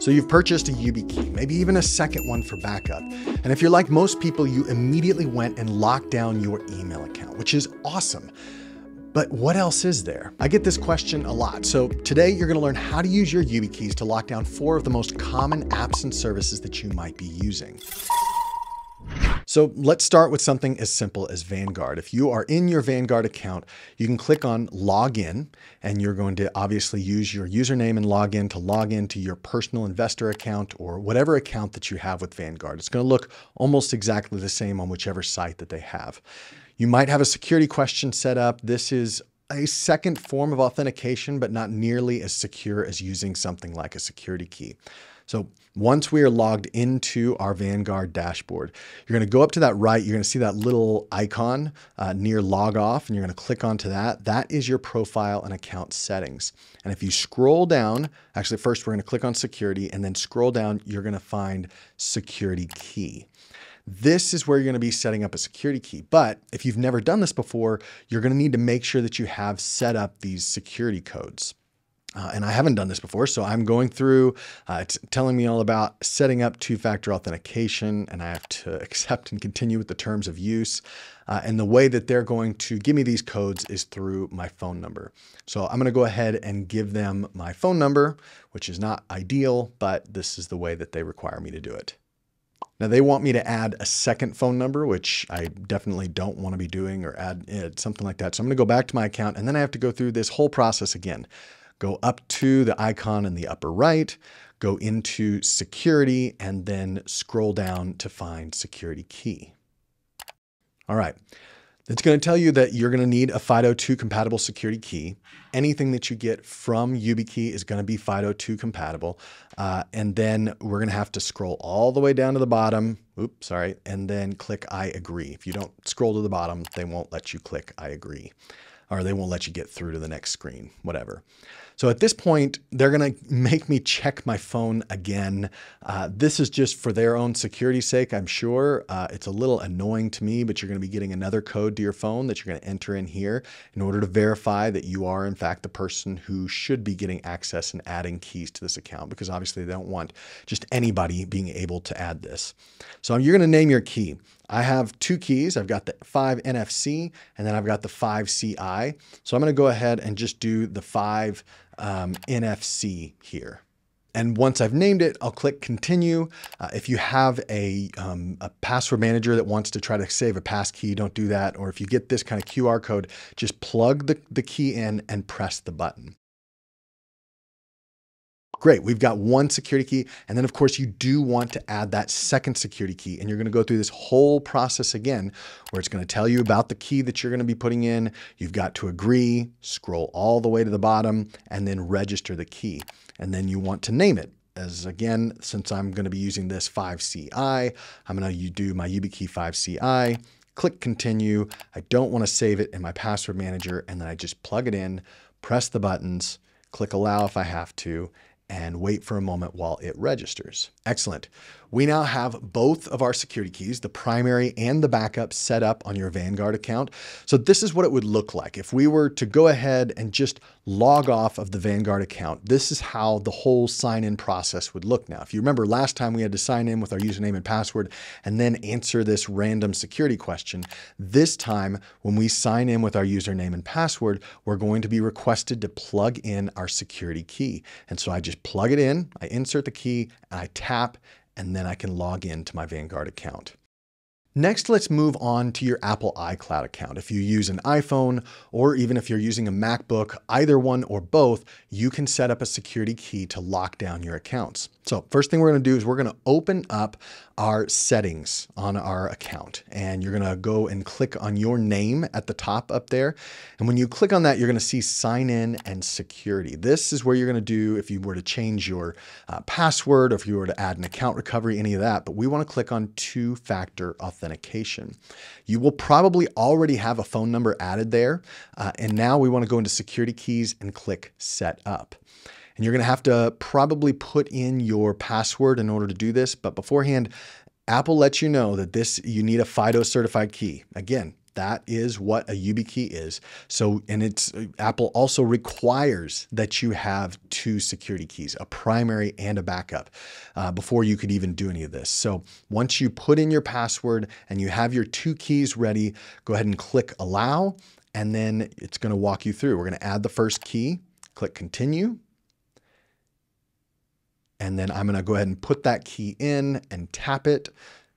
So you've purchased a YubiKey, maybe even a second one for backup. And if you're like most people, you immediately went and locked down your email account, which is awesome. But what else is there? I get this question a lot. So today you're gonna learn how to use your YubiKeys to lock down four of the most common apps and services that you might be using. So let's start with something as simple as Vanguard. If you are in your Vanguard account, you can click on login and you're going to obviously use your username and login to log into your personal investor account or whatever account that you have with Vanguard. It's going to look almost exactly the same on whichever site that they have. You might have a security question set up. This is a second form of authentication, but not nearly as secure as using something like a security key. So once we are logged into our Vanguard dashboard, you're going to go up to that right. You're going to see that little icon uh, near log off, and you're going to click onto that. That is your profile and account settings. And if you scroll down, actually, first we're going to click on security and then scroll down, you're going to find security key. This is where you're going to be setting up a security key. But if you've never done this before, you're going to need to make sure that you have set up these security codes. Uh, and I haven't done this before, so I'm going through, uh, it's telling me all about setting up two-factor authentication, and I have to accept and continue with the terms of use. Uh, and the way that they're going to give me these codes is through my phone number. So I'm going to go ahead and give them my phone number, which is not ideal, but this is the way that they require me to do it. Now they want me to add a second phone number, which I definitely don't want to be doing or add uh, something like that. So I'm going to go back to my account and then I have to go through this whole process again go up to the icon in the upper right, go into security, and then scroll down to find security key. All right. It's going to tell you that you're going to need a FIDO2 compatible security key. Anything that you get from YubiKey is going to be FIDO2 compatible. Uh, and then we're going to have to scroll all the way down to the bottom. Oops, sorry. And then click I agree. If you don't scroll to the bottom, they won't let you click I agree or they won't let you get through to the next screen, whatever. So at this point, they're going to make me check my phone again. Uh, this is just for their own security sake, I'm sure. Uh, it's a little annoying to me, but you're going to be getting another code to your phone that you're going to enter in here in order to verify that you are, in fact, the person who should be getting access and adding keys to this account, because obviously they don't want just anybody being able to add this. So you're going to name your key. I have two keys. I've got the 5 NFC and then I've got the 5 CI. So I'm going to go ahead and just do the 5 um, NFC here. And once I've named it, I'll click continue. Uh, if you have a, um, a password manager that wants to try to save a pass key, don't do that. Or if you get this kind of QR code, just plug the, the key in and press the button. Great, we've got one security key. And then of course you do want to add that second security key. And you're gonna go through this whole process again, where it's gonna tell you about the key that you're gonna be putting in. You've got to agree, scroll all the way to the bottom, and then register the key. And then you want to name it as again, since I'm going to be using this 5CI, I'm going to do my YubiKey 5CI, click continue. I don't want to save it in my password manager, and then I just plug it in, press the buttons, click allow if I have to, and wait for a moment while it registers. Excellent. We now have both of our security keys, the primary and the backup set up on your Vanguard account. So this is what it would look like. If we were to go ahead and just log off of the Vanguard account, this is how the whole sign in process would look now. If you remember last time we had to sign in with our username and password and then answer this random security question. This time when we sign in with our username and password, we're going to be requested to plug in our security key. And so I just plug it in, I insert the key, I tap, and then I can log into my Vanguard account. Next, let's move on to your Apple iCloud account. If you use an iPhone, or even if you're using a MacBook, either one or both, you can set up a security key to lock down your accounts. So first thing we're gonna do is we're gonna open up our settings on our account. And you're gonna go and click on your name at the top up there. And when you click on that, you're gonna see sign in and security. This is where you're gonna do if you were to change your uh, password or if you were to add an account recovery, any of that. But we wanna click on two-factor authentication. You will probably already have a phone number added there. Uh, and now we wanna go into security keys and click set up. And you're going to have to probably put in your password in order to do this. But beforehand, Apple lets you know that this you need a FIDO certified key. Again, That is what a YubiKey is. So, and it's Apple also requires that you have two security keys, a primary and a backup, uh, before you could even do any of this. So, once you put in your password and you have your two keys ready, go ahead and click allow, and then it's going to walk you through. We're going to add the first key, click continue. And then I'm going to go ahead and put that key in and tap it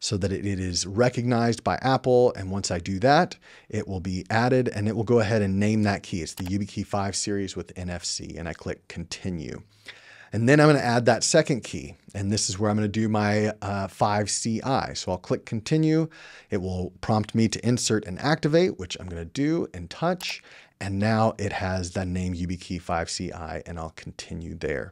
so that it is recognized by Apple. And once I do that, it will be added and it will go ahead and name that key. It's the YubiKey 5 series with NFC. And I click continue. And then I'm going to add that second key. And this is where I'm going to do my uh, 5CI. So I'll click continue. It will prompt me to insert and activate, which I'm going to do and touch. And now it has the name YubiKey 5CI and I'll continue there.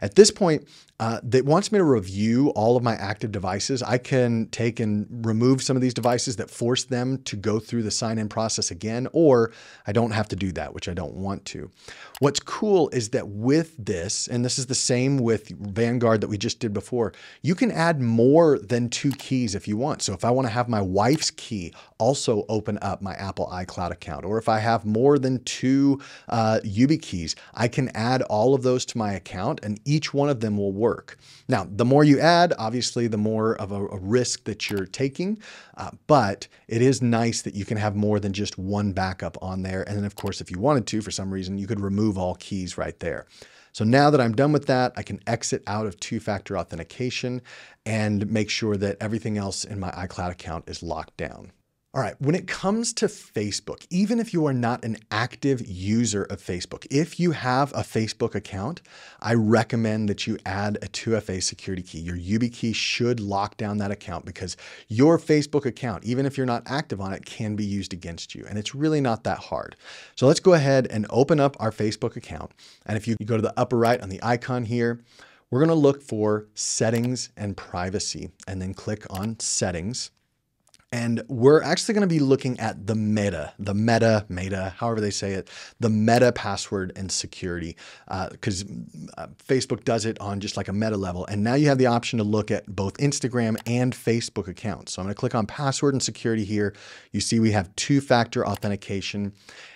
At this point, uh, wants me to review all of my active devices. I can take and remove some of these devices that force them to go through the sign in process again, or I don't have to do that, which I don't want to. What's cool is that with this, and this is the same with Vanguard that we just did before, you can add more than two keys if you want. So if I want to have my wife's key also open up my Apple iCloud account, or if I have more than two uh, YubiKeys, I can add all of those to my account and each one of them will work. Now, the more you add, obviously, the more of a, a risk that you're taking, uh, but it is nice that you can have more than just one backup on there. And then, of course, if you wanted to, for some reason, you could remove all keys right there. So now that I'm done with that, I can exit out of two-factor authentication and make sure that everything else in my iCloud account is locked down. All right, when it comes to Facebook, even if you are not an active user of Facebook, if you have a Facebook account, I recommend that you add a 2FA security key. Your YubiKey should lock down that account because your Facebook account, even if you're not active on it, can be used against you. And it's really not that hard. So let's go ahead and open up our Facebook account. And if you go to the upper right on the icon here, we're going to look for settings and privacy and then click on settings. And we're actually going to be looking at the meta, the meta, meta, however they say it, the meta password and security, because uh, uh, Facebook does it on just like a meta level. And now you have the option to look at both Instagram and Facebook accounts. So I'm going to click on password and security here. You see we have two factor authentication.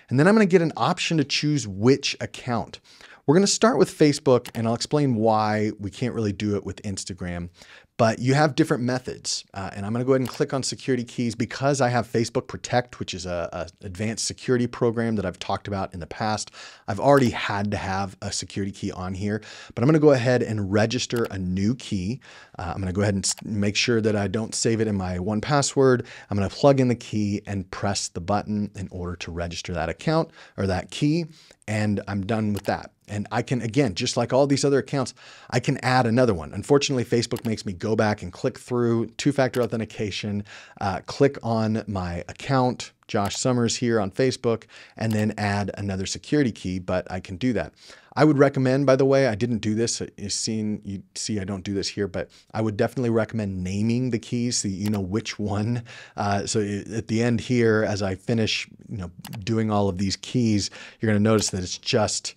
And then I'm going to get an option to choose which account. We're going to start with Facebook and I'll explain why we can't really do it with Instagram. But you have different methods. Uh, and I'm going to go ahead and click on security keys because I have Facebook Protect, which is a, a, advanced security program that I've talked about in the past. I've already had to have a security key on here, but I'm going to go ahead and register a new key. Uh, I'm going to go ahead and make sure that I don't save it in my 1Password. I'm going to plug in the key and press the button in order to register that account or that key. And I'm done with that. And I can, again, just like all these other accounts, I can add another one. Unfortunately, Facebook makes me go back and click through two-factor authentication, uh, click on my account, Josh Summers here on Facebook, and then add another security key, but I can do that. I would recommend, by the way, I didn't do this. You seen, you see, I don't do this here, but I would definitely recommend naming the keys so you know which one. Uh, so at the end here, as I finish, you know, doing all of these keys, you're going to notice that it's just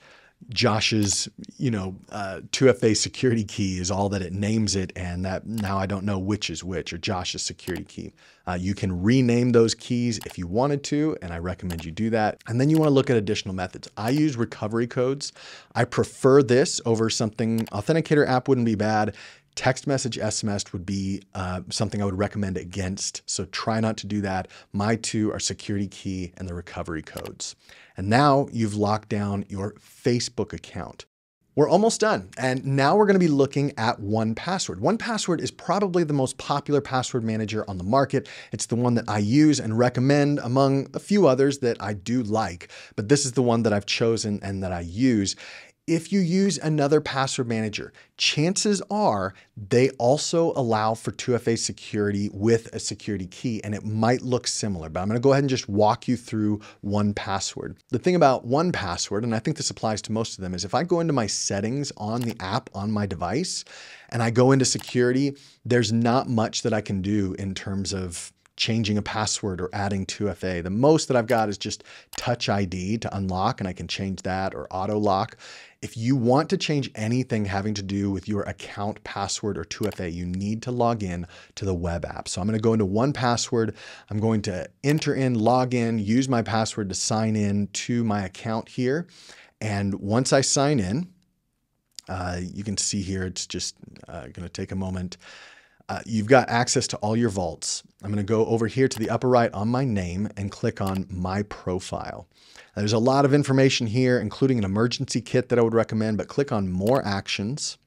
Josh's, you know, uh, 2FA security key is all that it names it, and that now I don't know which is which, or Josh's security key. Uh, you can rename those keys if you wanted to, and I recommend you do that. And then you want to look at additional methods. I use recovery codes. I prefer this over something, Authenticator app wouldn't be bad. Text message SMS would be uh, something I would recommend against. So try not to do that. My two are security key and the recovery codes. And now you've locked down your Facebook account. We're almost done. And now we're going to be looking at 1Password. 1Password is probably the most popular password manager on the market. It's the one that I use and recommend among a few others that I do like, but this is the one that I've chosen and that I use if you use another password manager, chances are they also allow for 2FA security with a security key, and it might look similar, but I'm gonna go ahead and just walk you through 1Password. The thing about 1Password, and I think this applies to most of them, is if I go into my settings on the app on my device and I go into security, there's not much that I can do in terms of changing a password or adding 2FA. The most that I've got is just Touch ID to unlock, and I can change that or auto lock. If you want to change anything having to do with your account password or 2FA, you need to log in to the web app. So I'm going to go into 1Password. I'm going to enter in, log in, use my password to sign in to my account here. And once I sign in, uh, you can see here, it's just uh, going to take a moment. Uh, you've got access to all your vaults. I'm going to go over here to the upper right on my name and click on my profile. Now, there's a lot of information here, including an emergency kit that I would recommend, but click on more actions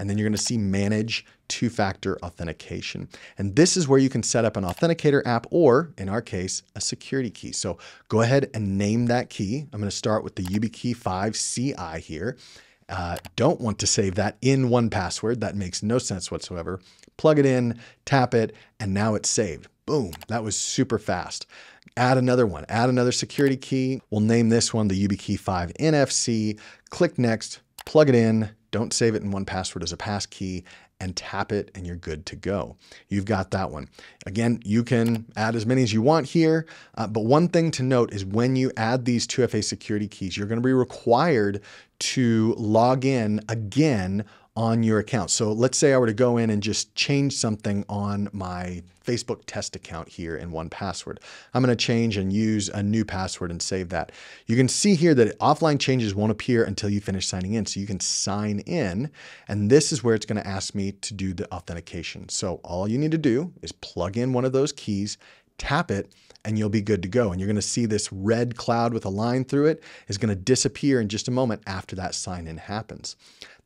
and then you're going to see manage two-factor authentication. And this is where you can set up an authenticator app or in our case, a security key. So go ahead and name that key. I'm going to start with the YubiKey 5 CI here. Uh, don't want to save that in 1Password. That makes no sense whatsoever. Plug it in, tap it, and now it's saved. Boom, that was super fast. Add another one, add another security key. We'll name this one the YubiKey 5 NFC. Click next, plug it in, don't save it in 1Password as a passkey, and tap it and you're good to go. You've got that one. Again, you can add as many as you want here, uh, but one thing to note is when you add these 2FA security keys, you're to be required to log in again on your account. So let's say I were to go in and just change something on my Facebook test account here in 1Password. I'm going to change and use a new password and save that. You can see here that offline changes won't appear until you finish signing in. So you can sign in and this is where it's going to ask me to do the authentication. So all you need to do is plug in one of those keys, tap it, and you'll be good to go. And you're going to see this red cloud with a line through it is going to disappear in just a moment after that sign in happens.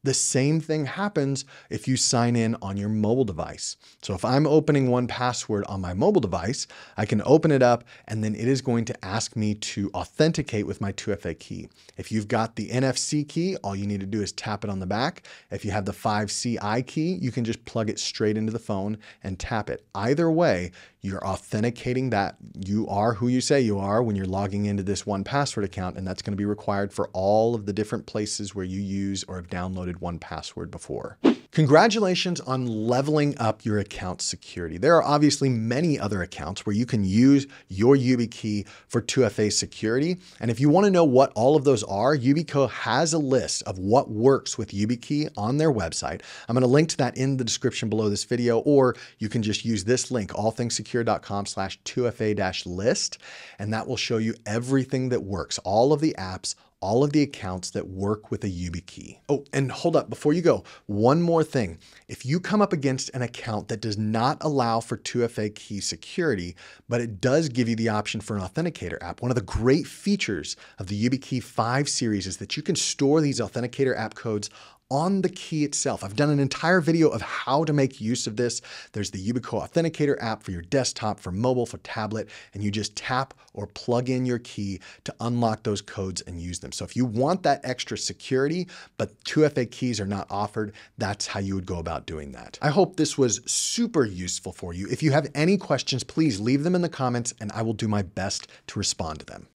The same thing happens if you sign in on your mobile device. So if I'm opening 1Password on my mobile device, I can open it up and then it is going to ask me to authenticate with my 2FA key. If you've got the NFC key, all you need to do is tap it on the back. If you have the 5CI key, you can just plug it straight into the phone and tap it. Either way, you're authenticating that you are who you say you are when you're logging into this 1Password account, and that's going to be required for all of the different places where you use or have downloaded 1Password before. Congratulations on leveling up your account security. There are obviously many other accounts where you can use your YubiKey for 2FA security. And if you want to know what all of those are, Yubico has a list of what works with YubiKey on their website. I'm going to link to that in the description below this video, or you can just use this link, allthingssecured.com slash 2FA-list, and that will show you everything that works, all of the apps, all of the accounts that work with a YubiKey. Oh, and hold up, before you go, one more thing. If you come up against an account that does not allow for 2FA key security, but it does give you the option for an authenticator app, one of the great features of the YubiKey 5 series is that you can store these authenticator app codes on the key itself. I've done an entire video of how to make use of this. There's the Yubico Authenticator app for your desktop, for mobile, for tablet, and you just tap or plug in your key to unlock those codes and use them. So if you want that extra security, but 2FA keys are not offered, that's how you would go about doing that. I hope this was super useful for you. If you have any questions, please leave them in the comments and I will do my best to respond to them.